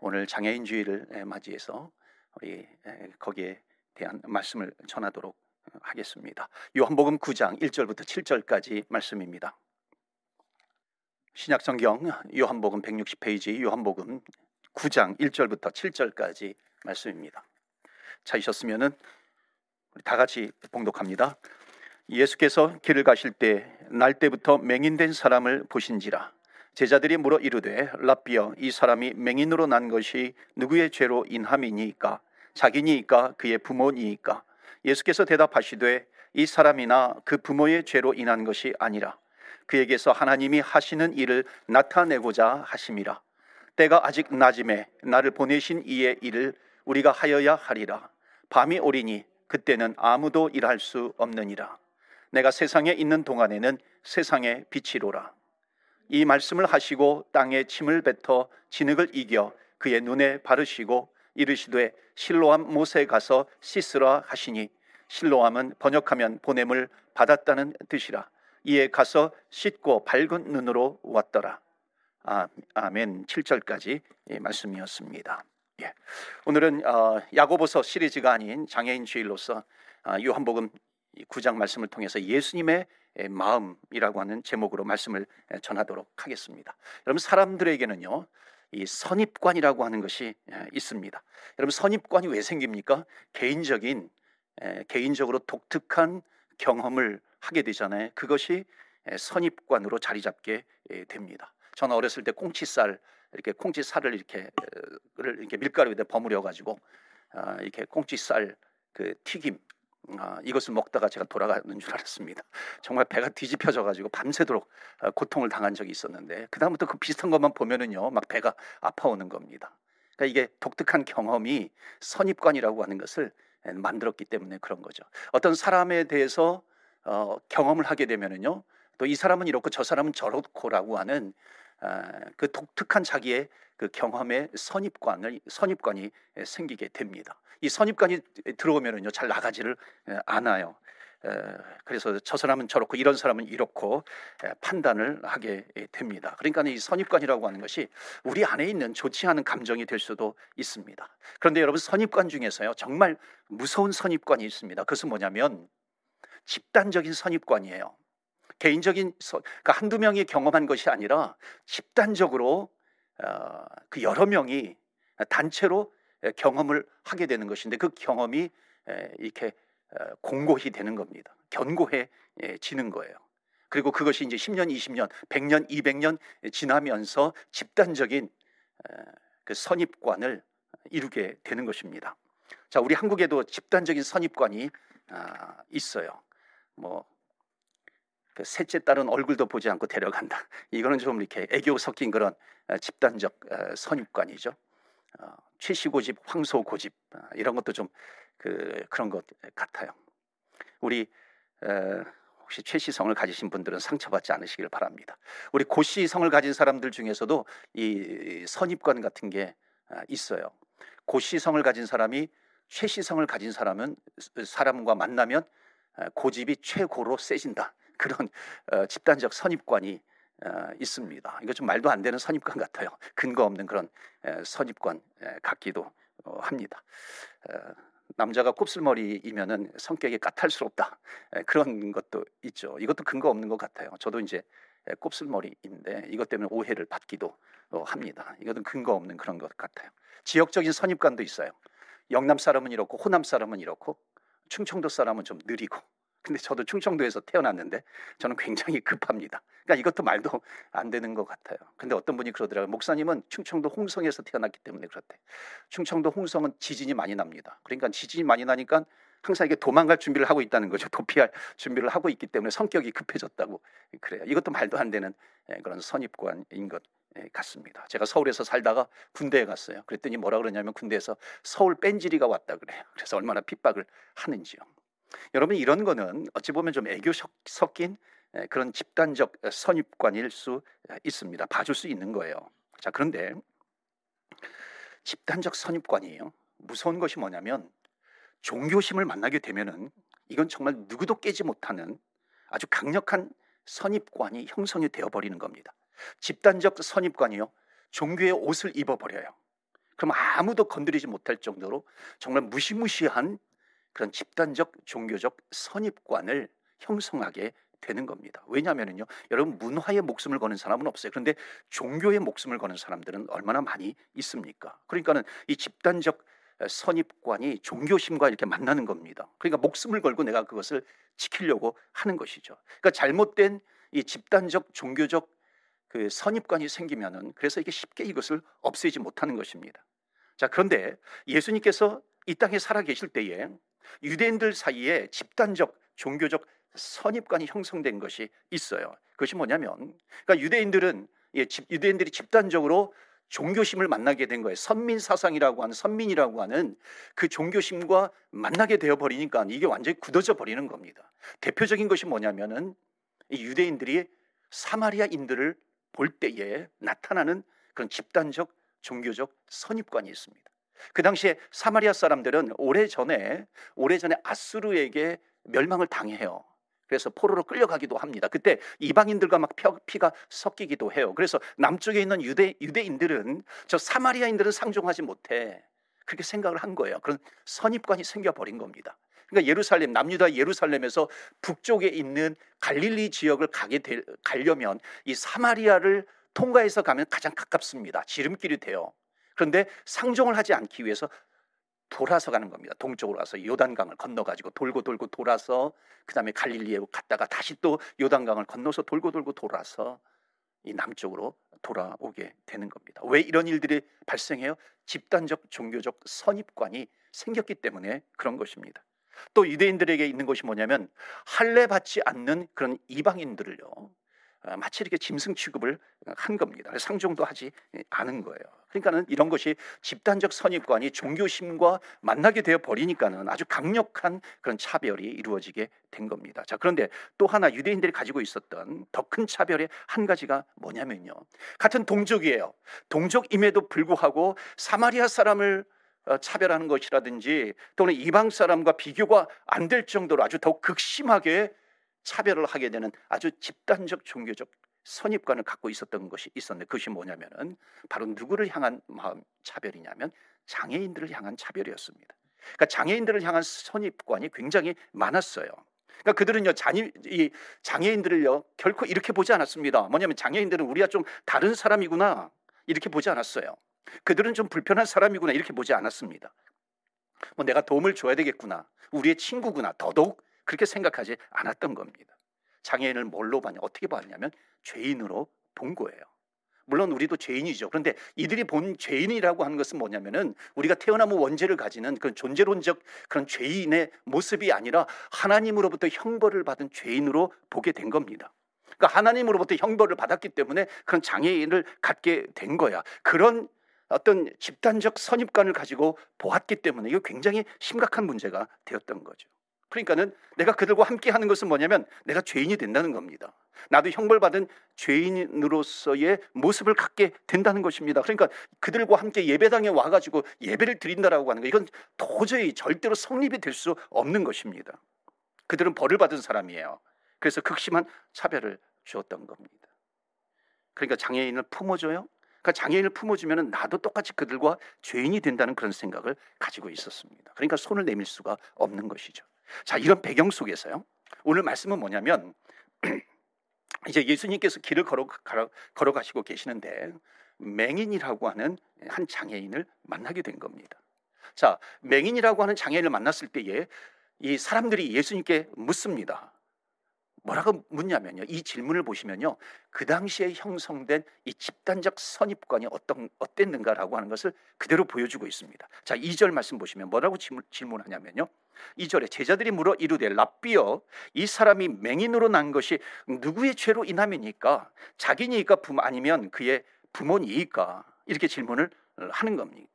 오늘 장애인 주의를 맞이해서 우리 거기에 대한 말씀을 전하도록 하겠습니다. 요한복음 9장 1절부터 7절까지 말씀입니다. 신약성경 요한복음 160페이지 요한복음 9장 1절부터 7절까지 말씀입니다. 찾으셨으면은 다 같이 봉독합니다. 예수께서 길을 가실 때 날 때부터 맹인된 사람을 보신지라 제자들이 물어 이르되 랍비여 이 사람이 맹인으로 난 것이 누구의 죄로 인함이니까? 자기니까? 그의 부모니까? 예수께서 대답하시되 이 사람이나 그 부모의 죄로 인한 것이 아니라 그에게서 하나님이 하시는 일을 나타내고자 하심이라. 때가 아직 낮음에 나를 보내신 이의 일을 우리가 하여야 하리라. 밤이 오리니 그때는 아무도 일할 수 없느니라. 내가 세상에 있는 동안에는 세상의 빛이로라. 이 말씀을 하시고 땅에 침을 뱉어 진흙을 이겨 그의 눈에 바르시고 이르시되 실로암 못에 가서 씻으라 하시니 실로암은 번역하면 보냄을 받았다는 뜻이라. 이에 가서 씻고 밝은 눈으로 왔더라. 아, 아멘. 7절까지 말씀이었습니다. 예. 오늘은 어, 야고보서 시리즈가 아닌 장애인 주일로서 어, 요한복음 9장 말씀을 통해서 예수님의 마음이라고 하는 제목으로 말씀을 전하도록 하겠습니다. 여러분 사람들에게는요. 이 선입관이라고 하는 것이 있습니다. 여러분 선입관이 왜 생깁니까? 개인적인 개인적으로 독특한 경험을 하게 되잖아요. 그것이 선입관으로 자리 잡게 됩니다. 저는 어렸을 때 꽁치살 이렇게 꽁치살을 이렇게 이렇게 밀가루에 버무려 가지고 아, 이렇게 꽁치살 그 튀김 아, 이것을 먹다가 제가 돌아가는 줄 알았습니다. 정말 배가 뒤집혀져 가지고 밤새도록 아, 고통을 당한 적이 있었는데 그 다음부터 그 비슷한 것만 보면은요 막 배가 아파오는 겁니다. 그러니까 이게 독특한 경험이 선입관이라고 하는 것을 만들었기 때문에 그런 거죠. 어떤 사람에 대해서 어, 경험을 하게 되면은요 또 이 사람은 이렇고 저 사람은 저렇고라고 하는 아, 그 독특한 자기의 그 경험의 선입관을 선입관이 생기게 됩니다. 이 선입관이 들어오면은요 잘 나가지를 않아요. 그래서 저 사람은 저렇고 이런 사람은 이렇고 판단을 하게 됩니다. 그러니까 이 선입관이라고 하는 것이 우리 안에 있는 좋지 않은 감정이 될 수도 있습니다. 그런데 여러분 선입관 중에서요 정말 무서운 선입관이 있습니다. 그것은 뭐냐면 집단적인 선입관이에요. 개인적인 그러니까 한두 명이 경험한 것이 아니라 집단적으로 어, 그 여러 명이 단체로 경험을 하게 되는 것인데 그 경험이 이렇게 어, 공고히 되는 겁니다. 견고해지는 거예요. 그리고 그것이 이제 10년, 20년, 100년, 200년 지나면서 집단적인 그 선입관을 이루게 되는 것입니다. 자, 우리 한국에도 집단적인 선입관이 아, 있어요. 뭐 그 셋째 딸은 얼굴도 보지 않고 데려간다. 이거는 좀 이렇게 애교 섞인 그런 어, 집단적 어, 선입관이죠. 어, 최시고집, 황소 고집 이런 것도 좀 그 그런 것 같아요. 우리 혹시 최시성을 가지신 분들은 상처받지 않으시길 바랍니다. 우리 고시성을 가진 사람들 중에서도 이 선입관 같은 게 있어요. 고시성을 가진 사람이 최시성을 가진 사람은 사람과 만나면 고집이 최고로 세진다. 그런 어, 집단적 선입관이 어, 있습니다. 이거 좀 말도 안 되는 선입관 같아요. 근거 없는 그런 에, 선입관 에, 같기도 어, 합니다. 어, 남자가 곱슬머리이면은 성격이 까탈스럽다 에, 그런 것도 있죠. 이것도 근거 없는 것 같아요. 저도 이제 곱슬머리인데 이것 때문에 오해를 받기도 어, 합니다. 이것은 근거 없는 그런 것 같아요. 지역적인 선입관도 있어요. 영남 사람은 이렇고 호남 사람은 이렇고 충청도 사람은 좀 느리고 근데 저도 충청도에서 태어났는데 저는 굉장히 급합니다. 그러니까 이것도 말도 안 되는 것 같아요. 근데 어떤 분이 그러더라고요. 목사님은 충청도 홍성에서 태어났기 때문에 그렇대. 충청도 홍성은 지진이 많이 납니다. 그러니까 지진이 많이 나니까 항상 이게 도망갈 준비를 하고 있다는 거죠. 도피할 준비를 하고 있기 때문에 성격이 급해졌다고 그래요. 이것도 말도 안 되는 예, 그런 선입관인 것 예, 같습니다. 제가 서울에서 살다가 군대에 갔어요. 그랬더니 뭐라 그러냐면 군대에서 서울 뺀질이가 왔다 그래요. 그래서 얼마나 핍박을 하는지요. 여러분 이런 거는 어찌 보면 좀 애교 섞인 그런 집단적 선입관일 수 있습니다. 봐줄 수 있는 거예요. 자 그런데 집단적 선입관이에요. 무서운 것이 뭐냐면 종교심을 만나게 되면은 이건 정말 누구도 깨지 못하는 아주 강력한 선입관이 형성이 되어 버리는 겁니다. 집단적 선입관이요. 종교의 옷을 입어 버려요. 그럼 아무도 건드리지 못할 정도로 정말 무시무시한 그런 집단적 종교적 선입관을 형성하게 되는 겁니다. 왜냐하면요, 여러분 문화에 목숨을 거는 사람은 없어요. 그런데 종교에 목숨을 거는 사람들은 얼마나 많이 있습니까? 그러니까는 이 집단적 선입관이 종교심과 이렇게 만나는 겁니다. 그러니까 목숨을 걸고 내가 그것을 지키려고 하는 것이죠. 그러니까 잘못된 이 집단적 종교적 그 선입관이 생기면은 그래서 이게 쉽게 이것을 없애지 못하는 것입니다. 자, 그런데 예수님께서 이 땅에 살아 계실 때에 유대인들 사이에 집단적 종교적 선입관이 형성된 것이 있어요. 그것이 뭐냐면 그러니까 유대인들은 예, 유대인들이 집단적으로 종교심을 만나게 된 거예요. 선민 사상이라고 하는 선민이라고 하는 그 종교심과 만나게 되어 버리니까 이게 완전히 굳어져 버리는 겁니다. 대표적인 것이 뭐냐면은 유대인들이 사마리아인들을 볼 때에 나타나는 그런 집단적 종교적 선입관이 있습니다. 그 당시에 사마리아 사람들은 오래전에 오래전에 아수르에게 멸망을 당해요. 그래서 포로로 끌려가기도 합니다. 그때 이방인들과 막 피가 섞이기도 해요. 그래서 남쪽에 있는 유대 유대인들은 저 사마리아인들은 상종하지 못해. 그렇게 생각을 한 거예요. 그런 선입관이 생겨 버린 겁니다. 그러니까 예루살렘 남유다 예루살렘에서 북쪽에 있는 갈릴리 지역을 가게 될, 가려면 이 사마리아를 통과해서 가면 가장 가깝습니다. 지름길이 돼요. 그런데 상종을 하지 않기 위해서 돌아서 가는 겁니다. 동쪽으로 가서 요단강을 건너 가지고 돌고 돌고 돌아서 그다음에 갈릴리에 갔다가 다시 또 요단강을 건너서 돌고 돌고 돌아서 이 남쪽으로 돌아오게 되는 겁니다. 왜 이런 일들이 발생해요? 집단적 종교적 선입관이 생겼기 때문에 그런 것입니다. 또 유대인들에게 있는 것이 뭐냐면 할례 받지 않는 그런 이방인들을요. 어, 마치 이렇게 짐승 취급을 한 겁니다. 상종도 하지 않은 거예요. 그러니까는 이런 것이 집단적 선입관이 종교심과 만나게 되어 버리니까는 아주 강력한 그런 차별이 이루어지게 된 겁니다. 자, 그런데 또 하나 유대인들이 가지고 있었던 더 큰 차별의 한 가지가 뭐냐면요. 같은 동족이에요. 동족임에도 불구하고 사마리아 사람을 어, 차별하는 것이라든지 또는 이방 사람과 비교가 안 될 정도로 아주 더욱 극심하게 차별을 하게 되는 아주 집단적 종교적 선입관을 갖고 있었던 것이 있었는데 그것이 뭐냐면은 바로 누구를 향한 마음 차별이냐면 장애인들을 향한 차별이었습니다. 그러니까 장애인들을 향한 선입관이 굉장히 많았어요. 그러니까 그들은요 장애, 이 장애인들을요 결코 이렇게 보지 않았습니다. 뭐냐면 장애인들은 우리가 좀 다른 사람이구나 이렇게 보지 않았어요. 그들은 좀 불편한 사람이구나 이렇게 보지 않았습니다. 뭐 내가 도움을 줘야 되겠구나 우리의 친구구나 더더욱 그렇게 생각하지 않았던 겁니다. 장애인을 뭘로 봤냐? 어떻게 봤냐면 죄인으로 본 거예요. 물론 우리도 죄인이죠. 그런데 이들이 본 죄인이라고 하는 것은 뭐냐면은 우리가 태어나면 원죄를 가지는 그런 존재론적 그런 죄인의 모습이 아니라 하나님으로부터 형벌을 받은 죄인으로 보게 된 겁니다. 그러니까 하나님으로부터 형벌을 받았기 때문에 그런 장애인을 갖게 된 거야. 그런 어떤 집단적 선입관을 가지고 보았기 때문에 이거 굉장히 심각한 문제가 되었던 거죠. 그러니까는 내가 그들과 함께 하는 것은 뭐냐면 내가 죄인이 된다는 겁니다. 나도 형벌받은 죄인으로서의 모습을 갖게 된다는 것입니다. 그러니까 그들과 함께 예배당에 와가지고 예배를 드린다라고 하는 거 이건 도저히 절대로 성립이 될 수 없는 것입니다. 그들은 벌을 받은 사람이에요. 그래서 극심한 차별을 주었던 겁니다. 그러니까 장애인을 품어줘요. 그러니까 장애인을 품어주면 나도 똑같이 그들과 죄인이 된다는 그런 생각을 가지고 있었습니다. 그러니까 손을 내밀 수가 없는 것이죠. 자, 이런 배경 속에서요. 오늘 말씀은 뭐냐면 이제 예수님께서 길을 걸어, 걸어 가시고 계시는데 맹인이라고 하는 한 장애인을 만나게 된 겁니다. 자, 맹인이라고 하는 장애인을 만났을 때에 이 사람들이 예수님께 묻습니다. 뭐라고 묻냐면요. 이 질문을 보시면요. 그 당시에 형성된 이 집단적 선입관이 어떤 어땠는가라고 하는 것을 그대로 보여주고 있습니다. 자, 2절 말씀 보시면 뭐라고 질문, 하냐면요 2절에 제자들이 물어 이르되 랍비여 이 사람이 맹인으로 난 것이 누구의 죄로 인함이니까 자기니까 부모 아니면 그의 부모니까 이렇게 질문을 하는 겁니다.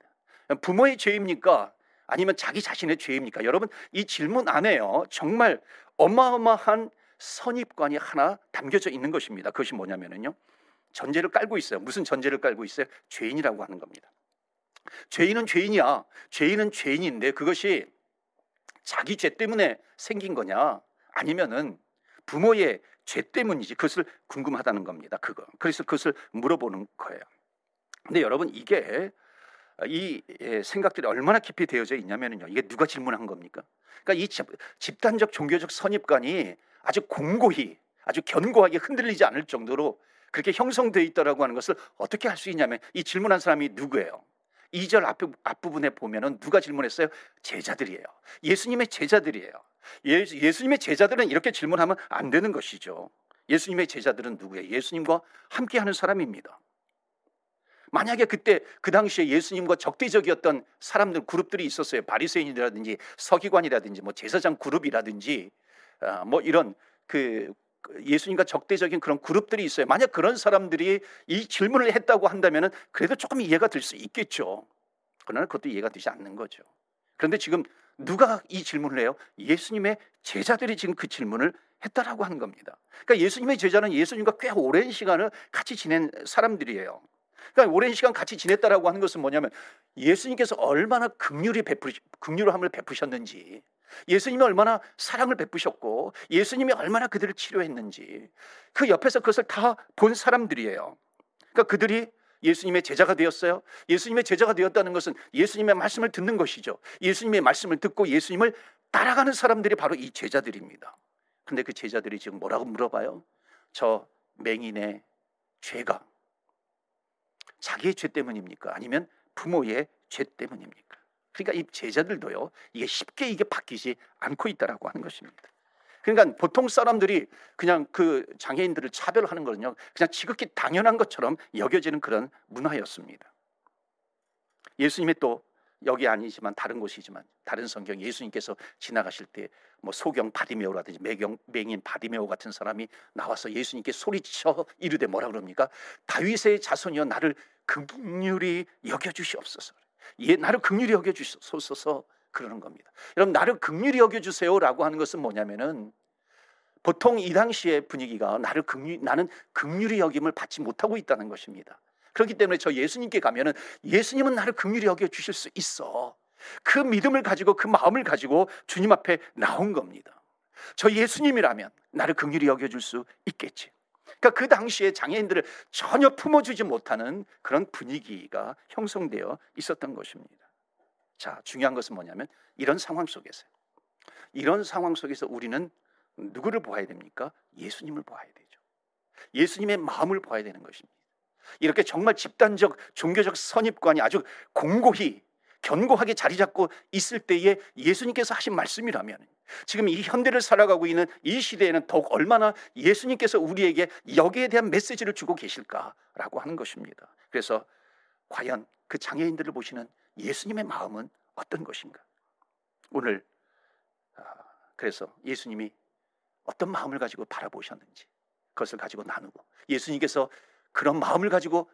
부모의 죄입니까? 아니면 자기 자신의 죄입니까? 여러분 이 질문 안에요. 정말 어마어마한 선입관이 하나 담겨져 있는 것입니다. 그것이 뭐냐면요. 전제를 깔고 있어요. 무슨 전제를 깔고 있어요? 죄인이라고 하는 겁니다. 죄인은 죄인이야. 죄인은 죄인인데 그것이 자기 죄 때문에 생긴 거냐? 아니면은 부모의 죄 때문이지. 그것을 궁금하다는 겁니다. 그거. 그래서 그것을 물어보는 거예요. 근데 여러분 이게 이 예, 생각들이 얼마나 깊이 되어져 있냐면요. 이게 누가 질문한 겁니까? 그러니까 이 집 단적 종교적 선입관이 아주 공고히 아주 견고하게 흔들리지 않을 정도로 그렇게 형성되어 있다라고 하는 것을 어떻게 할 수 있냐면 이 질문한 사람이 누구예요? 2절 앞부, 앞부분에 보면은 누가 질문했어요? 제자들이에요. 예수님의 제자들이에요. 예, 예수님의 제자들은 이렇게 질문하면 안 되는 것이죠. 예수님의 제자들은 누구예요? 예수님과 함께 하는 사람입니다. 만약에 그때 그 당시에 예수님과 적대적이었던 사람들 그룹들이 있었어요. 바리새인이라든지 서기관이라든지 뭐 제사장 그룹이라든지 아, 뭐 이런 그 예수님과 적대적인 그런 그룹들이 있어요. 만약 그런 사람들이 이 질문을 했다고 한다면은 그래도 조금 이해가 될 수 있겠죠. 그러나 그것도 이해가 되지 않는 거죠. 그런데 지금 누가 이 질문을 해요? 예수님의 제자들이 지금 그 질문을 했다라고 하는 겁니다. 그러니까 예수님의 제자는 예수님과 꽤 오랜 시간을 같이 지낸 사람들이에요. 그러니까 오랜 시간 같이 지냈다라고 하는 것은 뭐냐면 예수님께서 얼마나 극률이 베푸 극률함을 베푸셨는지 예수님이 얼마나 사랑을 베푸셨고 예수님이 얼마나 그들을 치료했는지 그 옆에서 그것을 다 본 사람들이에요. 그러니까 그들이 예수님의 제자가 되었어요. 예수님의 제자가 되었다는 것은 예수님의 말씀을 듣는 것이죠. 예수님의 말씀을 듣고 예수님을 따라가는 사람들이 바로 이 제자들입니다. 근데 그 제자들이 지금 뭐라고 물어봐요? 저 맹인의 죄가 자기의 죄 때문입니까? 아니면 부모의 죄 때문입니까? 그러니까 이 제자들도요, 이게 쉽게 이게 바뀌지 않고 있다라고 하는 것입니다. 그러니까 보통 사람들이 그냥 그 장애인들을 차별하는 거는요, 그냥 지극히 당연한 것처럼 여겨지는 그런 문화였습니다. 예수님이 또 여기 아니지만 다른 곳이지만 다른 성경 예수님께서 지나가실 때 뭐 소경 바디메오라든지 매경 맹인 바디메오 같은 사람이 나와서 예수님께 소리쳐 이르되 뭐라 그럽니까? 다윗의 자손이여 나를 극률이 여겨 주시옵소서. 예, 나를 극률이 여겨 주소서 그러는 겁니다. 여러분 나를 극률이 여겨 주세요라고 하는 것은 뭐냐면은 보통 이 당시의 분위기가 나를 극률 나는 극률이 여김을 받지 못하고 있다는 것입니다. 그렇기 때문에 저 예수님께 가면은 예수님은 나를 긍휼히 여겨 주실 수 있어. 그 믿음을 가지고 그 마음을 가지고 주님 앞에 나온 겁니다. 저 예수님이라면 나를 긍휼히 여겨 줄수 있겠지. 그러니까 그 당시에 장애인들을 전혀 품어주지 못하는 그런 분위기가 형성되어 있었던 것입니다. 자, 중요한 것은 뭐냐면 이런 상황 속에서 이런 상황 속에서 우리는 누구를 보아야 됩니까? 예수님을 보아야 되죠. 예수님의 마음을 보아야 되는 것입니다. 이렇게 정말 집단적 종교적 선입관이 아주 공고히 견고하게 자리 잡고 있을 때에 예수님께서 하신 말씀이라면 지금 이 현대를 살아가고 있는 이 시대에는 더욱 얼마나 예수님께서 우리에게 여기에 대한 메시지를 주고 계실까라고 하는 것입니다. 그래서 과연 그 장애인들을 보시는 예수님의 마음은 어떤 것인가? 오늘 아, 그래서 예수님이 어떤 마음을 가지고 바라보셨는지 그것을 가지고 나누고 예수님께서 그런 마음을 가지고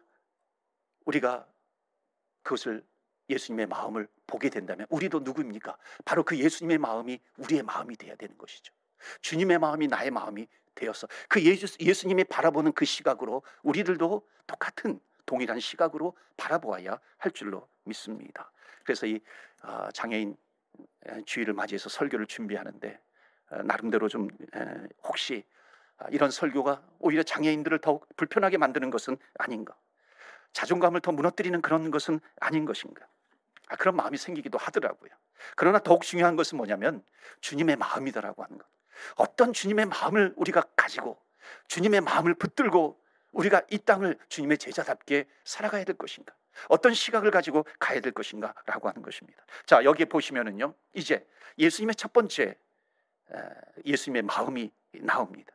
우리가 그것을 예수님의 마음을 보게 된다면 우리도 누구입니까? 바로 그 예수님의 마음이 우리의 마음이 되어야 되는 것이죠. 주님의 마음이 나의 마음이 되어서 그 예수, 예수님이 바라보는 그 시각으로 우리들도 똑같은 동일한 시각으로 바라보아야 할 줄로 믿습니다. 그래서 이 아, 장애인 주의를 맞이해서 설교를 준비하는데 아, 나름대로 좀 혹시 아, 이런 설교가 오히려 장애인들을 더욱 불편하게 만드는 것은 아닌가? 자존감을 더 무너뜨리는 그런 것은 아닌 것인가? 아, 그런 마음이 생기기도 하더라고요. 그러나 더욱 중요한 것은 뭐냐면 주님의 마음이다라고 하는 것. 어떤 주님의 마음을 우리가 가지고 주님의 마음을 붙들고 우리가 이 땅을 주님의 제자답게 살아가야 될 것인가? 어떤 시각을 가지고 가야 될 것인가라고 하는 것입니다. 자, 여기에 보시면은요. 이제 예수님의 첫 번째 예수님의 마음이 나옵니다.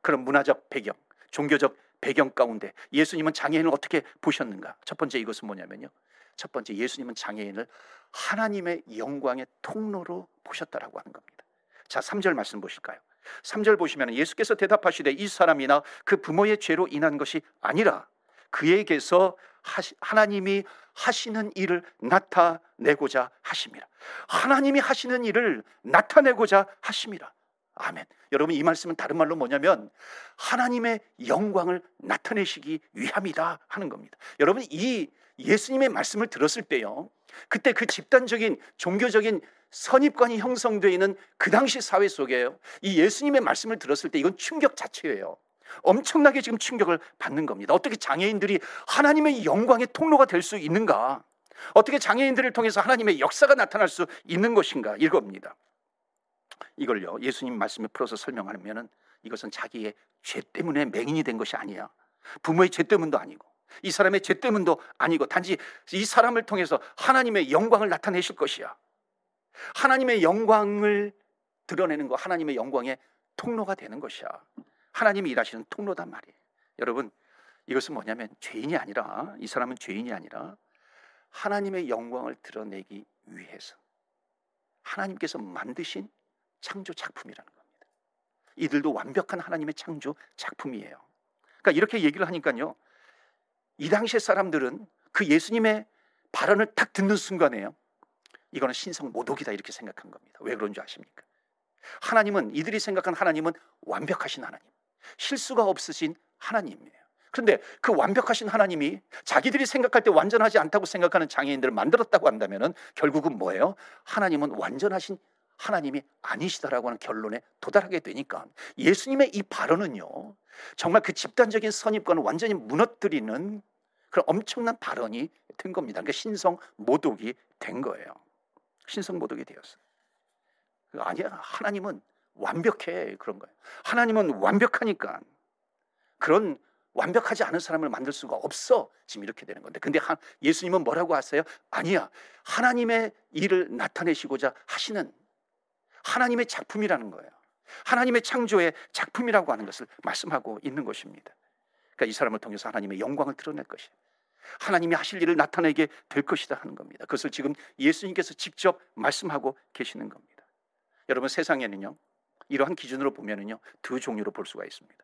그런 문화적 배경, 종교적 배경 가운데 예수님은 장애인을 어떻게 보셨는가? 첫 번째 이것은 뭐냐면요. 첫 번째 예수님은 장애인을 하나님의 영광의 통로로 보셨다라고 하는 겁니다. 자, 3절 말씀 보실까요? 3절 보시면 예수께서 대답하시되 이 사람이나 그 부모의 죄로 인한 것이 아니라 그에게서 하시, 하나님이 하시는 일을 나타내고자 하심이라. 하나님이 하시는 일을 나타내고자 하심이라. 아멘. 여러분 이 말씀은 다른 말로 뭐냐면 하나님의 영광을 나타내시기 위함이다 하는 겁니다. 여러분 이 예수님의 말씀을 들었을 때요. 그때 그 집단적인 종교적인 선입관이 형성되어 있는 그 당시 사회 속에요. 이 예수님의 말씀을 들었을 때 이건 충격 자체예요. 엄청나게 지금 충격을 받는 겁니다. 어떻게 장애인들이 하나님의 영광의 통로가 될 수 있는가? 어떻게 장애인들을 통해서 하나님의 역사가 나타날 수 있는 것인가 이겁니다. 이걸요 예수님 말씀에 풀어서 설명하면은 이것은 자기의 죄 때문에 맹인이 된 것이 아니야. 부모의 죄 때문도 아니고 이 사람의 죄 때문도 아니고 단지 이 사람을 통해서 하나님의 영광을 나타내실 것이야. 하나님의 영광을 드러내는 거 하나님의 영광의 통로가 되는 것이야. 하나님이 일하시는 통로단 말이에요. 여러분 이것은 뭐냐면 죄인이 아니라 이 사람은 죄인이 아니라 하나님의 영광을 드러내기 위해서 하나님께서 만드신 창조 작품이라는 겁니다. 이들도 완벽한 하나님의 창조 작품이에요. 그러니까 이렇게 얘기를 하니까요. 이 당시의 사람들은 그 예수님의 발언을 딱 듣는 순간에요. 이거는 신성 모독이다 이렇게 생각한 겁니다. 왜 그런 줄 아십니까? 하나님은 이들이 생각한 하나님은 완벽하신 하나님, 실수가 없으신 하나님이에요. 그런데 그 완벽하신 하나님이 자기들이 생각할 때 완전하지 않다고 생각하는 장애인들을 만들었다고 한다면 결국은 뭐예요? 하나님은 완전하신 하나님이 아니시다라고 하는 결론에 도달하게 되니까 예수님의 이 발언은요 정말 그 집단적인 선입관을 완전히 무너뜨리는 그런 엄청난 발언이 된 겁니다. 그러니까 신성 모독이 된 거예요. 신성 모독이 되었어요. 아니야 하나님은 완벽해 그런 거예요. 하나님은 완벽하니까 그런 완벽하지 않은 사람을 만들 수가 없어. 지금 이렇게 되는 건데. 근데 예수님은 뭐라고 하세요? 아니야. 하나님의 일을 나타내시고자 하시는 하나님의 작품이라는 거예요. 하나님의 창조의 작품이라고 하는 것을 말씀하고 있는 것입니다. 그러니까 이 사람을 통해서 하나님의 영광을 드러낼 것이에요. 하나님이 하실 일을 나타내게 될 것이다 하는 겁니다. 그것을 지금 예수님께서 직접 말씀하고 계시는 겁니다. 여러분 세상에는요. 이러한 기준으로 보면은요. 두 종류로 볼 수가 있습니다.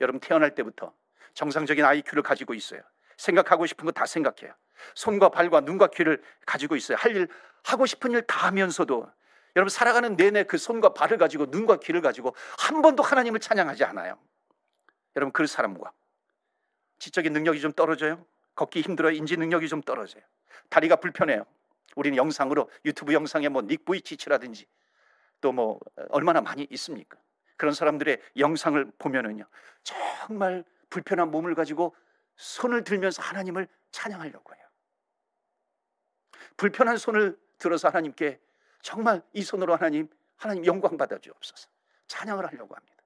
여러분 태어날 때부터 정상적인 IQ를 가지고 있어요. 생각하고 싶은 거 다 생각해요. 손과 발과 눈과 귀를 가지고 있어요. 할 일, 하고 싶은 일 다 하면서도 여러분 살아가는 내내 그 손과 발을 가지고 눈과 귀를 가지고 한 번도 하나님을 찬양하지 않아요. 여러분 그 사람과 지적인 능력이 좀 떨어져요. 걷기 힘들어요. 인지 능력이 좀 떨어져요. 다리가 불편해요. 우리는 영상으로 유튜브 영상에 뭐 닉브이치치라든지 또 뭐 얼마나 많이 있습니까? 그런 사람들의 영상을 보면은요. 정말 불편한 몸을 가지고 손을 들면서 하나님을 찬양하려고 해요. 불편한 손을 들어서 하나님께 정말 이 손으로 하나님, 하나님 영광 받아 주옵소서. 찬양을 하려고 합니다.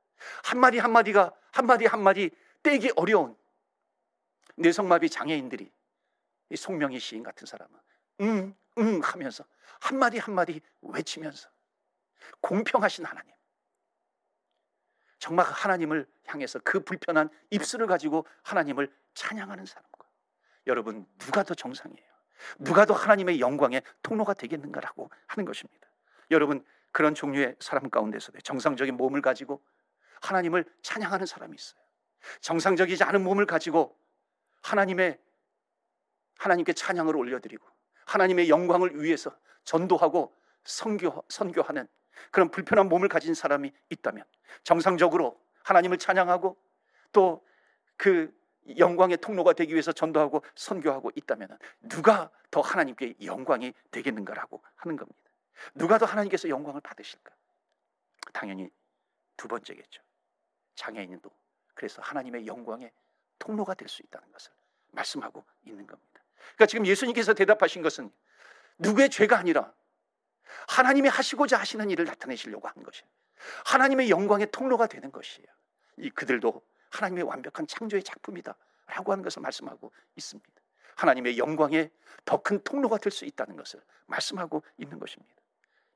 한마디 한마디가 한마디 한마디 떼기 어려운 뇌성마비 장애인들이 이 송명희 시인 같은 사람은 응, 응 하면서 한마디 한마디 외치면서 공평하신 하나님 정말 하나님을 향해서 그 불편한 입술을 가지고 하나님을 찬양하는 사람과 여러분 누가 더 정상이에요? 누가 더 하나님의 영광의 통로가 되겠는가라고 하는 것입니다. 여러분 그런 종류의 사람 가운데서 정상적인 몸을 가지고 하나님을 찬양하는 사람이 있어요. 정상적이지 않은 몸을 가지고 하나님의 하나님께 찬양을 올려드리고 하나님의 영광을 위해서 전도하고 선교 선교하는 그런 불편한 몸을 가진 사람이 있다면 정상적으로 하나님을 찬양하고 또 그 영광의 통로가 되기 위해서 전도하고 선교하고 있다면 누가 더 하나님께 영광이 되겠는가라고 하는 겁니다. 누가 더 하나님께서 영광을 받으실까? 당연히 두 번째겠죠. 장애인도 그래서 하나님의 영광의 통로가 될 수 있다는 것을 말씀하고 있는 겁니다. 그러니까 지금 예수님께서 대답하신 것은 누구의 죄가 아니라 하나님이 하시고자 하시는 일을 나타내시려고 하는 것이에요. 하나님의 영광의 통로가 되는 것이에요. 이 그들도 하나님의 완벽한 창조의 작품이다. 라고 하는 것을 말씀하고 있습니다. 하나님의 영광의 더 큰 통로가 될 수 있다는 것을 말씀하고 있는 것입니다.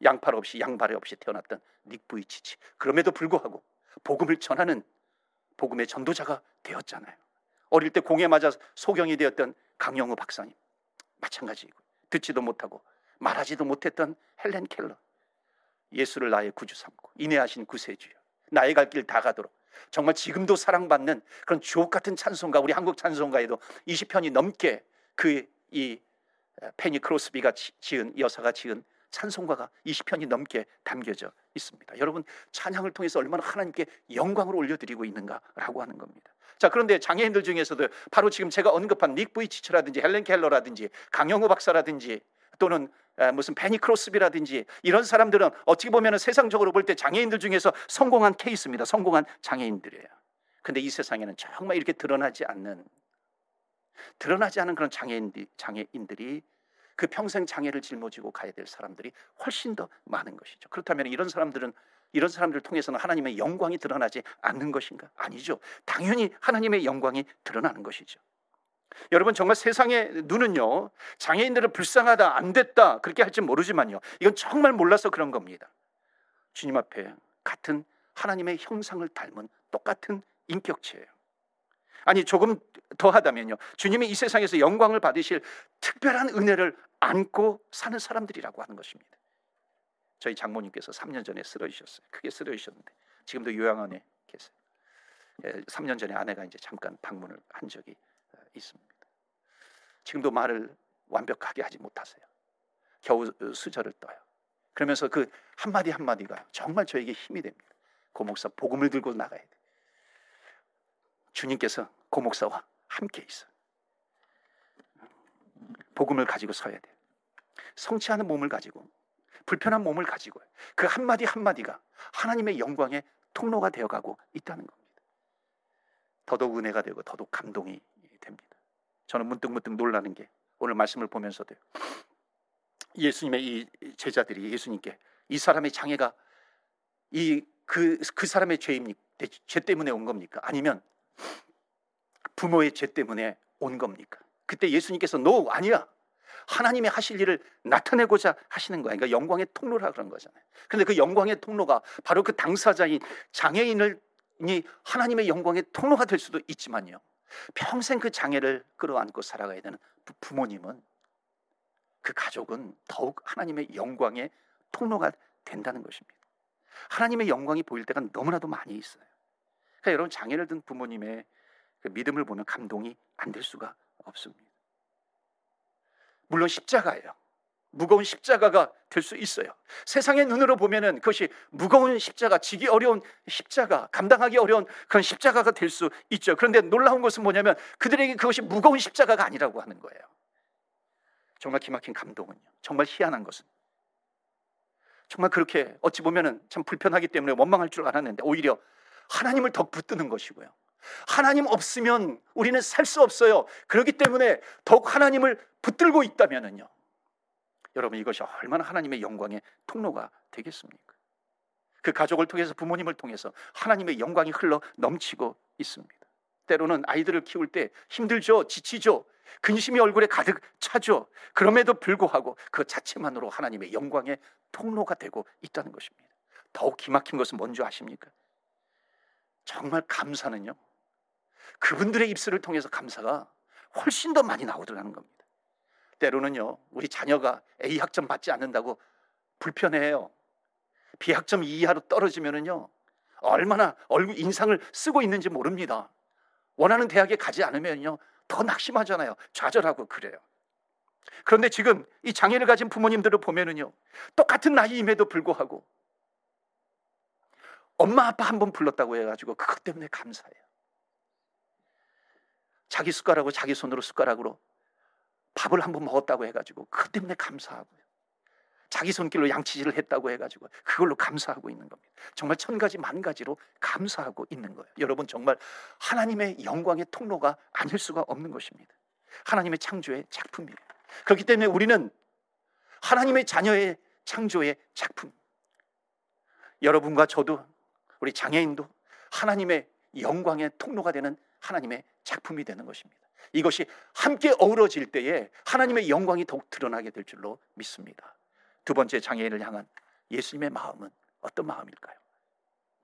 양팔 없이 양발이 없이 태어났던 닉 부이치치. 그럼에도 불구하고 복음을 전하는 복음의 전도자가 되었잖아요. 어릴 때 공에 맞아 소경이 되었던 강영우 박사님. 마찬가지이고 듣지도 못하고 말하지도 못했던 헬렌 켈러. 예수를 나의 구주 삼고 인내하신 구세주여. 나의 갈 길 다 가도록 정말 지금도 사랑받는 그런 주옥 같은 찬송가 우리 한국 찬송가에도 20편이 넘게 그 이 패니 크로스비가 지은 여사가 지은 찬송가가 20편이 넘게 담겨져 있습니다. 여러분 찬양을 통해서 얼마나 하나님께 영광을 올려드리고 있는가라고 하는 겁니다. 자 그런데 장애인들 중에서도 바로 지금 제가 언급한 닉 부이치치라든지 헬렌 켈러라든지 강영우 박사라든지 또는 무슨 패니 크로스비라든지 이런 사람들은 어떻게 보면 세상적으로 볼 때 장애인들 중에서 성공한 케이스입니다. 성공한 장애인들이에요. 근데 이 세상에는 정말 이렇게 드러나지 않는 드러나지 않은 그런 장애인들, 장애인들이 그 평생 장애를 짊어지고 가야 될 사람들이 훨씬 더 많은 것이죠. 그렇다면 이런 사람들은 이런 사람들을 통해서는 하나님의 영광이 드러나지 않는 것인가? 아니죠. 당연히 하나님의 영광이 드러나는 것이죠. 여러분 정말 세상의 눈은요 장애인들은 불쌍하다 안 됐다 그렇게 할지 모르지만요 이건 정말 몰라서 그런 겁니다. 주님 앞에 같은 하나님의 형상을 닮은 똑같은 인격체예요. 아니 조금 더 하다면요. 주님이 이 세상에서 영광을 받으실 특별한 은혜를 안고 사는 사람들이라고 하는 것입니다. 저희 장모님께서 3년 전에 쓰러지셨어요. 크게 쓰러지셨는데 지금도 요양원에 계세요. 3년 예, 전에 아내가 이제 잠깐 방문을 한 적이 어, 있습니다. 지금도 말을 완벽하게 하지 못하세요. 겨우 수저를 떠요. 그러면서 그 한마디 한마디가 정말 저에게 힘이 됩니다. 고목사 복음을 들고 나가야 돼. 주님께서 고목사와 함께 있어. 복음을 가지고 서야 돼. 성취 하는 몸을 가지고 불편한 몸을 가지고 그 한마디 한마디가 하나님의 영광의 통로가 되어가고 있다는 겁니다. 더더욱 은혜가 되고 더더욱 감동이. 저는 문득 문득 놀라는 게 오늘 말씀을 보면서도 예수님의 이 제자들이 예수님께 이 사람의 장애가 이 그, 그 사람의 죄입니까? 죄 때문에 온 겁니까? 아니면 부모의 죄 때문에 온 겁니까? 그때 예수님께서 너 아니야. 하나님의 하실 일을 나타내고자 하시는 거야. 그러니까 영광의 통로라 그런 거잖아요. 그런데 그 영광의 통로가 바로 그 당사자인 장애인을 이 하나님의 영광의 통로가 될 수도 있지만요. 평생 그 장애를 끌어안고 살아가야 되는 부모님은 그 가족은 더욱 하나님의 영광의 통로가 된다는 것입니다. 하나님의 영광이 보일 때가 너무나도 많이 있어요. 그러니까 여러분 장애를 든 부모님의 그 믿음을 보면 감동이 안 될 수가 없습니다. 물론 십자가예요. 무거운 십자가가 될 수 있어요. 세상의 눈으로 보면은 그것이 무거운 십자가, 지기 어려운 십자가, 감당하기 어려운 그런 십자가가 될 수 있죠. 그런데 놀라운 것은 뭐냐면 그들에게 그것이 무거운 십자가가 아니라고 하는 거예요. 정말 기막힌 감동은요. 정말 희한한 것은 정말 그렇게 어찌 보면은 참 불편하기 때문에 원망할 줄 알았는데 오히려 하나님을 더 붙드는 것이고요. 하나님 없으면 우리는 살 수 없어요. 그렇기 때문에 더욱 하나님을 붙들고 있다면은요. 여러분 이것이 얼마나 하나님의 영광의 통로가 되겠습니까? 그 가족을 통해서 부모님을 통해서 하나님의 영광이 흘러 넘치고 있습니다. 때로는 아이들을 키울 때 힘들죠, 지치죠, 근심이 얼굴에 가득 차죠. 그럼에도 불구하고 그 자체만으로 하나님의 영광의 통로가 되고 있다는 것입니다. 더욱 기막힌 것은 뭔지 아십니까? 정말 감사는요. 그분들의 입술을 통해서 감사가 훨씬 더 많이 나오더라는 겁니다. 때로는요, 우리 자녀가 A 학점 받지 않는다고 불편해해요. B 학점 이하로 떨어지면은요, 얼마나 얼굴 인상을 쓰고 있는지 모릅니다. 원하는 대학에 가지 않으면요, 더 낙심하잖아요. 좌절하고 그래요. 그런데 지금 이 장애를 가진 부모님들을 보면은요, 똑같은 나이임에도 불구하고 엄마 아빠 한 번 불렀다고 해가지고 그것 때문에 감사해요. 자기 숟가락으로 자기 손으로 숟가락으로 밥을 한 번 먹었다고 해가지고 그것 때문에 감사하고요. 자기 손길로 양치질을 했다고 해가지고 그걸로 감사하고 있는 겁니다. 정말 천 가지 만 가지로 감사하고 있는 거예요. 여러분 정말 하나님의 영광의 통로가 아닐 수가 없는 것입니다. 하나님의 창조의 작품이에요. 그렇기 때문에 우리는 하나님의 자녀의 창조의 작품. 여러분과 저도 우리 장애인도 하나님의 영광의 통로가 되는 하나님의 작품이 되는 것입니다. 이것이 함께 어우러질 때에 하나님의 영광이 더욱 드러나게 될 줄로 믿습니다. 두 번째 장애인을 향한 예수님의 마음은 어떤 마음일까요?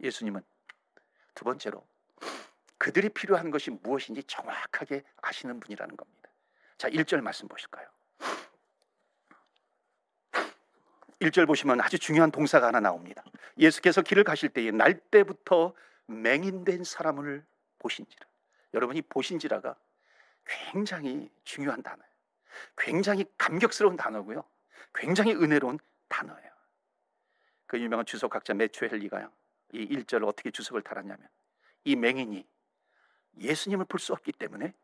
예수님은 두 번째로 그들이 필요한 것이 무엇인지 정확하게 아시는 분이라는 겁니다. 자, 1절 말씀 보실까요? 1절 보시면 아주 중요한 동사가 하나 나옵니다. 예수께서 길을 가실 때에 날 때부터 맹인된 사람을 보신지라. 여러분이 보신지라가 굉장히 중요한 단어예요. 굉장히 감격스러운 단어고요. 굉장히 은혜로운 단어예요. 그 유명한 주석학자 매튜 헬리가요. 이 1절을 어떻게 주석을 달았냐면 이 맹인이 예수님을 볼 수 없기 때문에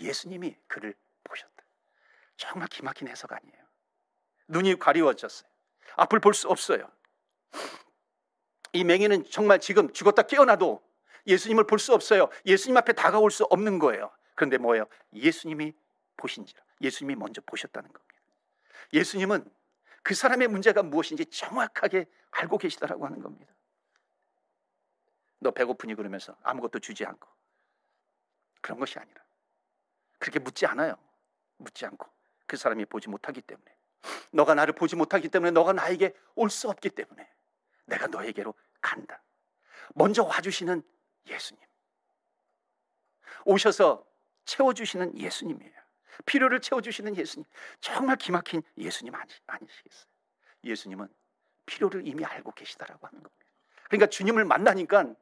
예수님이 그를 보셨다. 정말 기막힌 해석 아니에요. 눈이 가리워졌어요. 앞을 볼 수 없어요. 이 맹인은 정말 지금 죽었다 깨어나도 예수님을 볼 수 없어요. 예수님 앞에 다가올 수 없는 거예요. 그런데 뭐예요? 예수님이 보신지라. 예수님이 먼저 보셨다는 겁니다. 예수님은 그 사람의 문제가 무엇인지 정확하게 알고 계시다라고 하는 겁니다. 너 배고프니 그러면서 아무것도 주지 않고 그런 것이 아니라 그렇게 묻지 않아요. 묻지 않고 그 사람이 보지 못하기 때문에 너가 나를 보지 못하기 때문에 너가 나에게 올 수 없기 때문에 내가 너에게로 간다. 먼저 와주시는 예수님. 오셔서 채워주시는 예수님이에요. 필요를 채워주시는 예수님. 정말 기막힌 예수님 아니, 아니시겠어요? 예수님은 필요를 이미 알고 계시다라고 하는 겁니다. 그러니까 주님을 만나니까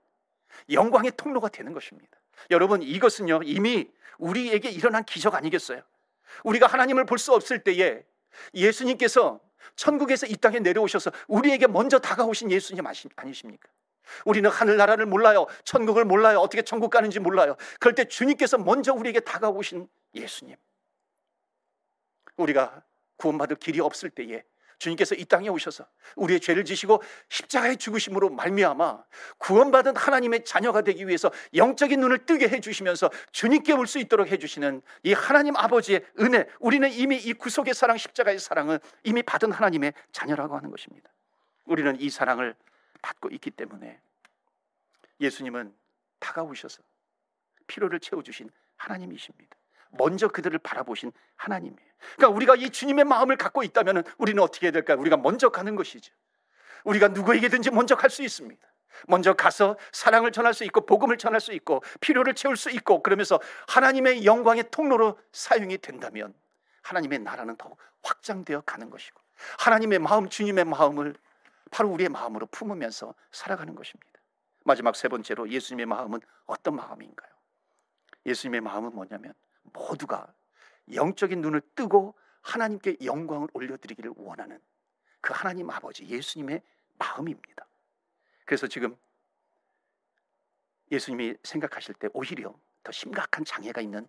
영광의 통로가 되는 것입니다. 여러분 이것은요 이미 우리에게 일어난 기적 아니겠어요? 우리가 하나님을 볼 수 없을 때에 예수님께서 천국에서 이 땅에 내려오셔서 우리에게 먼저 다가오신 예수님 아니십니까? 우리는 하늘나라를 몰라요. 천국을 몰라요. 어떻게 천국 가는지 몰라요. 그럴 때 주님께서 먼저 우리에게 다가오신 예수님. 우리가 구원받을 길이 없을 때에 주님께서 이 땅에 오셔서 우리의 죄를 지시고 십자가의 죽으심으로 말미암아 구원받은 하나님의 자녀가 되기 위해서 영적인 눈을 뜨게 해 주시면서 주님께 올 수 있도록 해 주시는 이 하나님 아버지의 은혜 우리는 이미 이 구속의 사랑 십자가의 사랑을 이미 받은 하나님의 자녀라고 하는 것입니다. 우리는 이 사랑을 받고 있기 때문에 예수님은 다가오셔서 피로를 채워 주신 하나님이십니다. 먼저 그들을 바라보신 하나님이에요. 그러니까 우리가 이 주님의 마음을 갖고 있다면 우리는 어떻게 해야 될까요? 우리가 먼저 가는 것이죠. 우리가 누구에게든지 먼저 갈 수 있습니다. 먼저 가서 사랑을 전할 수 있고 복음을 전할 수 있고 필요를 채울 수 있고 그러면서 하나님의 영광의 통로로 사용이 된다면 하나님의 나라는 더욱 확장되어 가는 것이고 하나님의 마음 주님의 마음을 바로 우리의 마음으로 품으면서 살아가는 것입니다. 마지막 세 번째로 예수님의 마음은 어떤 마음인가요? 예수님의 마음은 뭐냐면 모두가 영적인 눈을 뜨고 하나님께 영광을 올려드리기를 원하는 그 하나님 아버지 예수님의 마음입니다. 그래서 지금 예수님이 생각하실 때 오히려 더 심각한 장애가 있는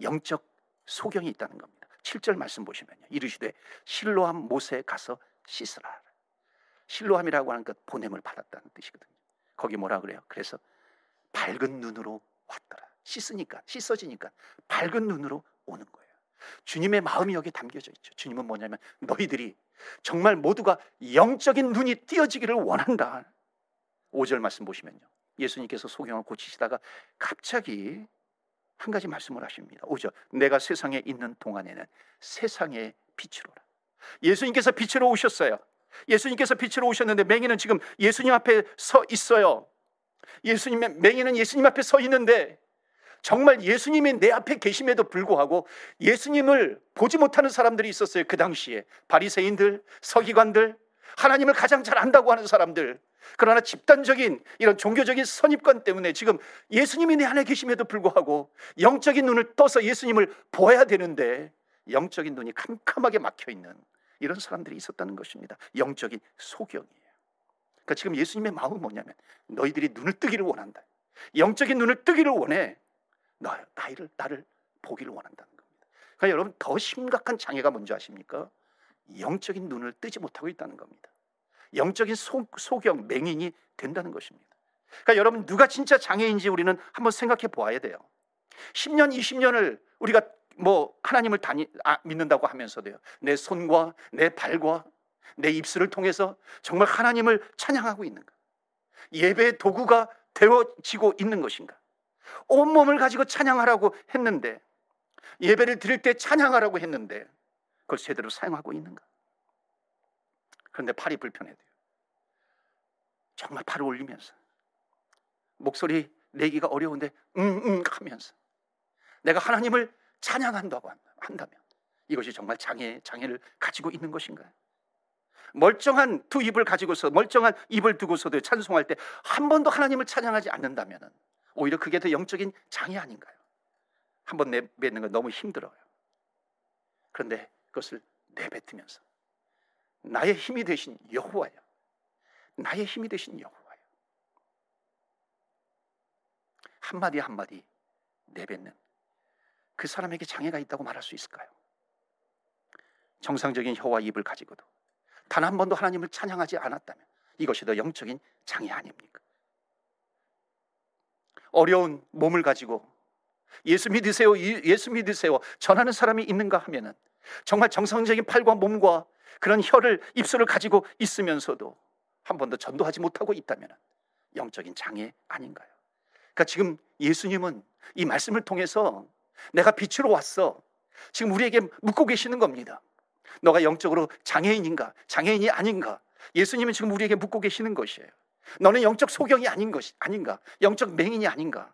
영적 소경이 있다는 겁니다. 7절 말씀 보시면요. 이르시되 실로함 못에 가서 씻으라. 실로함이라고 하는 것 보냄을 받았다는 뜻이거든요. 거기 뭐라 그래요? 그래서 밝은 눈으로 왔더라. 씻으니까 씻어지니까 밝은 눈으로 오는 거예요. 주님의 마음이 여기에 담겨져 있죠. 주님은 뭐냐면 너희들이 정말 모두가 영적인 눈이 띄어지기를 원한다. 5절 말씀 보시면요. 예수님께서 소경을 고치시다가 갑자기 한 가지 말씀을 하십니다. 5절. 내가 세상에 있는 동안에는 세상의 빛으로라. 예수님께서 빛으로 오셨어요. 예수님께서 빛으로 오셨는데 맹인은 지금 예수님 앞에 서 있어요. 예수님의 맹인은 예수님 앞에 서 있는데 정말 예수님이 내 앞에 계심에도 불구하고 예수님을 보지 못하는 사람들이 있었어요. 그 당시에 바리새인들, 서기관들, 하나님을 가장 잘 안다고 하는 사람들. 그러나 집단적인 이런 종교적인 선입관 때문에 지금 예수님이 내 안에 계심에도 불구하고 영적인 눈을 떠서 예수님을 보아야 되는데 영적인 눈이 캄캄하게 막혀 있는 이런 사람들이 있었다는 것입니다. 영적인 소경이에요. 그러니까 지금 예수님의 마음은 뭐냐면 너희들이 눈을 뜨기를 원한다. 영적인 눈을 뜨기를 원해. 나, 나를 나를 보기를 원한다는 겁니다. 그러니까 여러분 더 심각한 장애가 뭔지 아십니까? 영적인 눈을 뜨지 못하고 있다는 겁니다. 영적인 소, 소경 맹인이 된다는 것입니다. 그러니까 여러분 누가 진짜 장애인지 우리는 한번 생각해 보아야 돼요. 10년, 20년을 우리가 뭐 하나님을 다니, 아, 믿는다고 하면서도요. 내 손과 내 발과 내 입술을 통해서 정말 하나님을 찬양하고 있는가? 예배의 도구가 되어지고 있는 것인가? 온몸을 가지고 찬양하라고 했는데 예배를 드릴 때 찬양하라고 했는데 그걸 제대로 사용하고 있는가? 그런데 팔이 불편해요. 정말 팔을 올리면서 목소리 내기가 어려운데 응응 하면서 내가 하나님을 찬양한다고 한다면 이것이 정말 장애 장애를 가지고 있는 것인가요? 멀쩡한 두 입을 가지고서 멀쩡한 입을 두고서도 찬송할 때 한 번도 하나님을 찬양하지 않는다면 오히려 그게 더 영적인 장애 아닌가요? 한 번 내뱉는 건 너무 힘들어요. 그런데 그것을 내뱉으면서 나의 힘이 되신 여호와여, 나의 힘이 되신 여호와여, 한 마디 한 마디 내뱉는 그 사람에게 장애가 있다고 말할 수 있을까요? 정상적인 혀와 입을 가지고도 단 한 번도 하나님을 찬양하지 않았다면 이것이 더 영적인 장애 아닙니까? 어려운 몸을 가지고 예수 믿으세요, 예수 믿으세요 전하는 사람이 있는가 하면은 정말 정상적인 팔과 몸과 그런 혀를 입술을 가지고 있으면서도 한 번도 전도하지 못하고 있다면 영적인 장애 아닌가요? 그러니까 지금 예수님은 이 말씀을 통해서 내가 빛으로 왔어. 지금 우리에게 묻고 계시는 겁니다. 너가 영적으로 장애인인가? 장애인이 아닌가? 예수님은 지금 우리에게 묻고 계시는 것이에요. 너는 영적 소경이 아닌 것이 아닌가? 영적 맹인이 아닌가?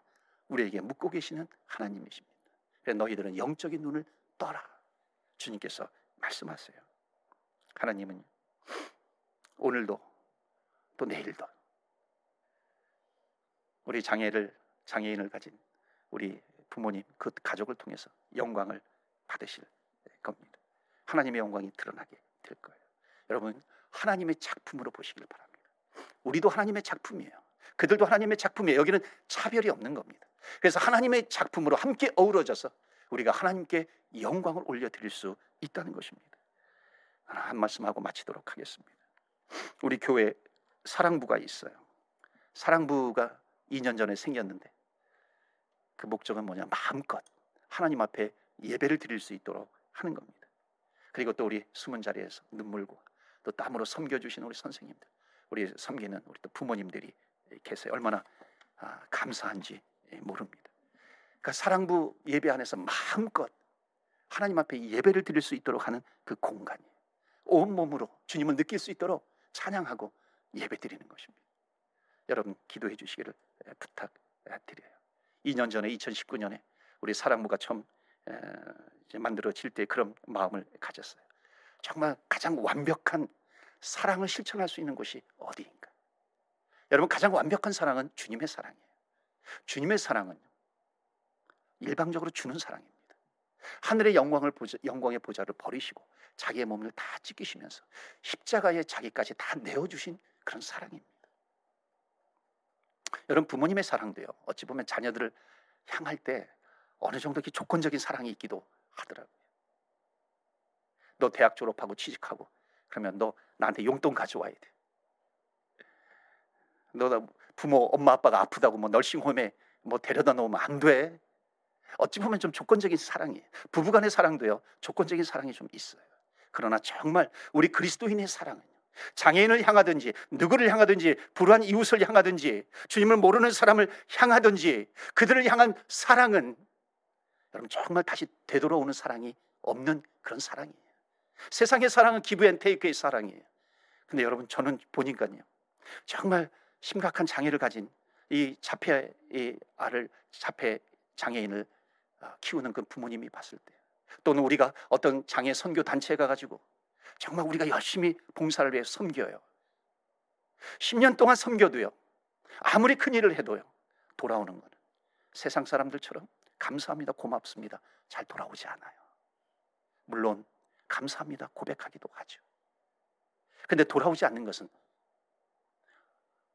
우리에게 묻고 계시는 하나님이십니다. 그래서 너희들은 영적인 눈을 떠라. 주님께서 말씀하세요. 하나님은 오늘도 또 내일도 우리 장애를 장애인을 가진 우리 부모님 그 가족을 통해서 영광을 받으실 겁니다. 하나님의 영광이 드러나게 될 거예요. 여러분 하나님의 작품으로 보시길 바랍니다. 우리도 하나님의 작품이에요. 그들도 하나님의 작품이에요. 여기는 차별이 없는 겁니다. 그래서 하나님의 작품으로 함께 어우러져서 우리가 하나님께 영광을 올려드릴 수 있다는 것입니다. 한 말씀 하고 마치도록 하겠습니다. 우리 교회 사랑부가 있어요. 사랑부가 2년 전에 생겼는데 그 목적은 뭐냐? 마음껏 하나님 앞에 예배를 드릴 수 있도록 하는 겁니다. 그리고 또 우리 숨은 자리에서 눈물과 또 땀으로 섬겨주시는 우리 선생님들, 우리 섬기는 우리 또 부모님들이 계세요. 얼마나 아, 감사한지 모릅니다. 그러니까 사랑부 예배 안에서 마음껏 하나님 앞에 예배를 드릴 수 있도록 하는 그 공간이에요. 온 몸으로 주님을 느낄 수 있도록 찬양하고 예배 드리는 것입니다. 여러분 기도해 주시기를 부탁드려요. 2년 전에 2019년에 우리 사랑부가 처음 만들어질 때 그런 마음을 가졌어요. 정말 가장 완벽한 사랑을 실천할 수 있는 곳이 어디인가? 여러분 가장 완벽한 사랑은 주님의 사랑이에요. 주님의 사랑은 일방적으로 주는 사랑입니다. 하늘의 영광을 보자, 영광의 보좌를 버리시고 자기의 몸을 다 찢기시면서 십자가에 자기까지 다 내어 주신 그런 사랑입니다. 여러분 부모님의 사랑도요. 어찌 보면 자녀들을 향할 때 어느 정도 이렇게 조건적인 사랑이 있기도 하더라고요. 너 대학 졸업하고 취직하고 그러면 너 나한테 용돈 가져와야 돼. 너 부모 엄마 아빠가 아프다고 뭐 널싱홈에 뭐 데려다 놓으면 안 돼. 어찌 보면 좀 조건적인 사랑이에요. 부부간의 사랑도요. 조건적인 사랑이 좀 있어요. 그러나 정말 우리 그리스도인의 사랑은 장애인을 향하든지 누구를 향하든지 불우한 이웃을 향하든지 주님을 모르는 사람을 향하든지 그들을 향한 사랑은 여러분 정말 다시 되돌아오는 사랑이 없는 그런 사랑이에요. 세상의 사랑은 give and take의 사랑이에요. 근데 여러분 저는 보니까요. 정말 심각한 장애를 가진 이 자폐 이 아를 자폐 장애인을 어, 키우는 그 부모님이 봤을 때 또는 우리가 어떤 장애 선교 단체에 가가지고 정말 우리가 열심히 봉사를 위해 섬겨요. 10년 동안 섬겨도요. 아무리 큰 일을 해도요. 돌아오는 거는 세상 사람들처럼 감사합니다, 고맙습니다. 잘 돌아오지 않아요. 물론 감사합니다, 고백하기도 하죠. 근데 돌아오지 않는 것은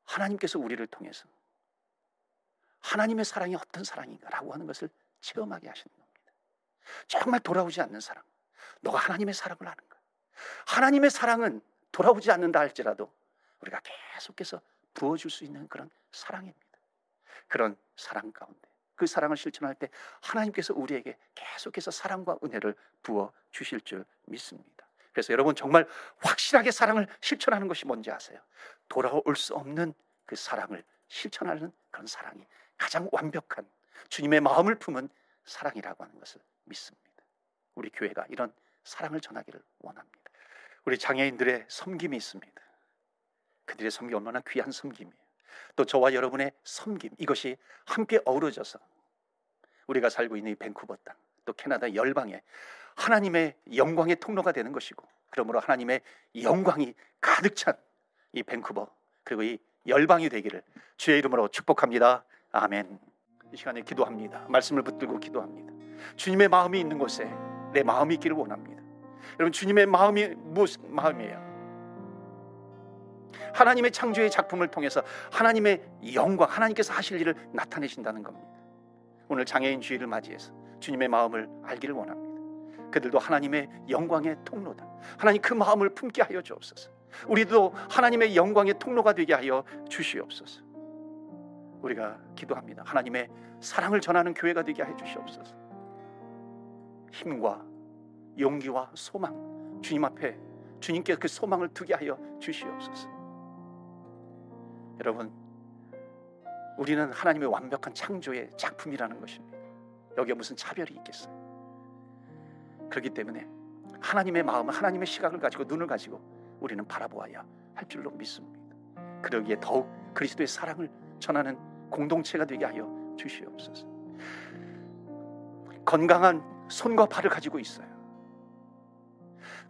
하나님께서 우리를 통해서 하나님의 사랑이 어떤 사랑인가라고 하는 것을 체험하게 하시는 겁니다. 정말 돌아오지 않는 사랑. 너가 하나님의 사랑을 아는 거야. 하나님의 사랑은 돌아오지 않는다 할지라도 우리가 계속해서 부어줄 수 있는 그런 사랑입니다. 그런 사랑 가운데 그 사랑을 실천할 때 하나님께서 우리에게 계속해서 사랑과 은혜를 부어 주실 줄 믿습니다. 그래서 여러분 정말 확실하게 사랑을 실천하는 것이 뭔지 아세요? 돌아올 수 없는 그 사랑을 실천하는 그런 사랑이 가장 완벽한 주님의 마음을 품은 사랑이라고 하는 것을 믿습니다. 우리 교회가 이런 사랑을 전하기를 원합니다. 우리 장애인들의 섬김이 있습니다. 그들의 섬김 얼마나 귀한 섬김이에요. 또 저와 여러분의 섬김 이것이 함께 어우러져서 우리가 살고 있는 이 밴쿠버 땅, 또 캐나다 열방에 하나님의 영광의 통로가 되는 것이고, 그러므로 하나님의 영광이 가득 찬 이 밴쿠버 그리고 이 열방이 되기를 주의 이름으로 축복합니다. 아멘. 이 시간에 기도합니다. 말씀을 붙들고 기도합니다. 주님의 마음이 있는 곳에 내 마음이 있기를 원합니다. 여러분 주님의 마음이 무슨 마음이에요? 하나님의 창조의 작품을 통해서 하나님의 영광, 하나님께서 하실 일을 나타내신다는 겁니다. 오늘 장애인 주의를 맞이해서 주님의 마음을 알기를 원합니다. 그들도 하나님의 영광의 통로다. 하나님 그 마음을 품게 하여 주옵소서. 우리도 하나님의 영광의 통로가 되게 하여 주시옵소서. 우리가 기도합니다. 하나님의 사랑을 전하는 교회가 되게 해 주시옵소서. 힘과 용기와 소망 주님 앞에 주님께 그 소망을 두게 하여 주시옵소서. 여러분 우리는 하나님의 완벽한 창조의 작품이라는 것입니다. 여기에 무슨 차별이 있겠어요? 그렇기 때문에 하나님의 마음, 하나님의 시각을 가지고 눈을 가지고 우리는 바라보아야 할 줄로 믿습니다. 그러기에 더욱 그리스도의 사랑을 전하는 공동체가 되게 하여 주시옵소서. 건강한 손과 발을 가지고 있어요.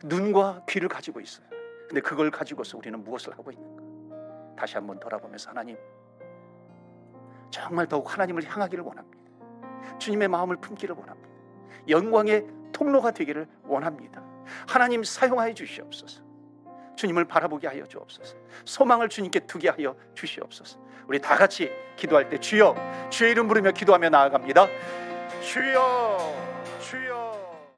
눈과 귀를 가지고 있어요. 근데 그걸 가지고서 우리는 무엇을 하고 있는가? 다시 한번 돌아보면서 하나님 정말 더욱 하나님을 향하기를 원합니다. 주님의 마음을 품기를 원합니다. 영광의 통로가 되기를 원합니다. 하나님 사용하여 주시옵소서. 주님을 바라보게 하여 주옵소서. 소망을 주님께 두게 하여 주시옵소서. 우리 다 같이 기도할 때 주여 주의 이름 부르며 기도하며 나아갑니다. 주여 주여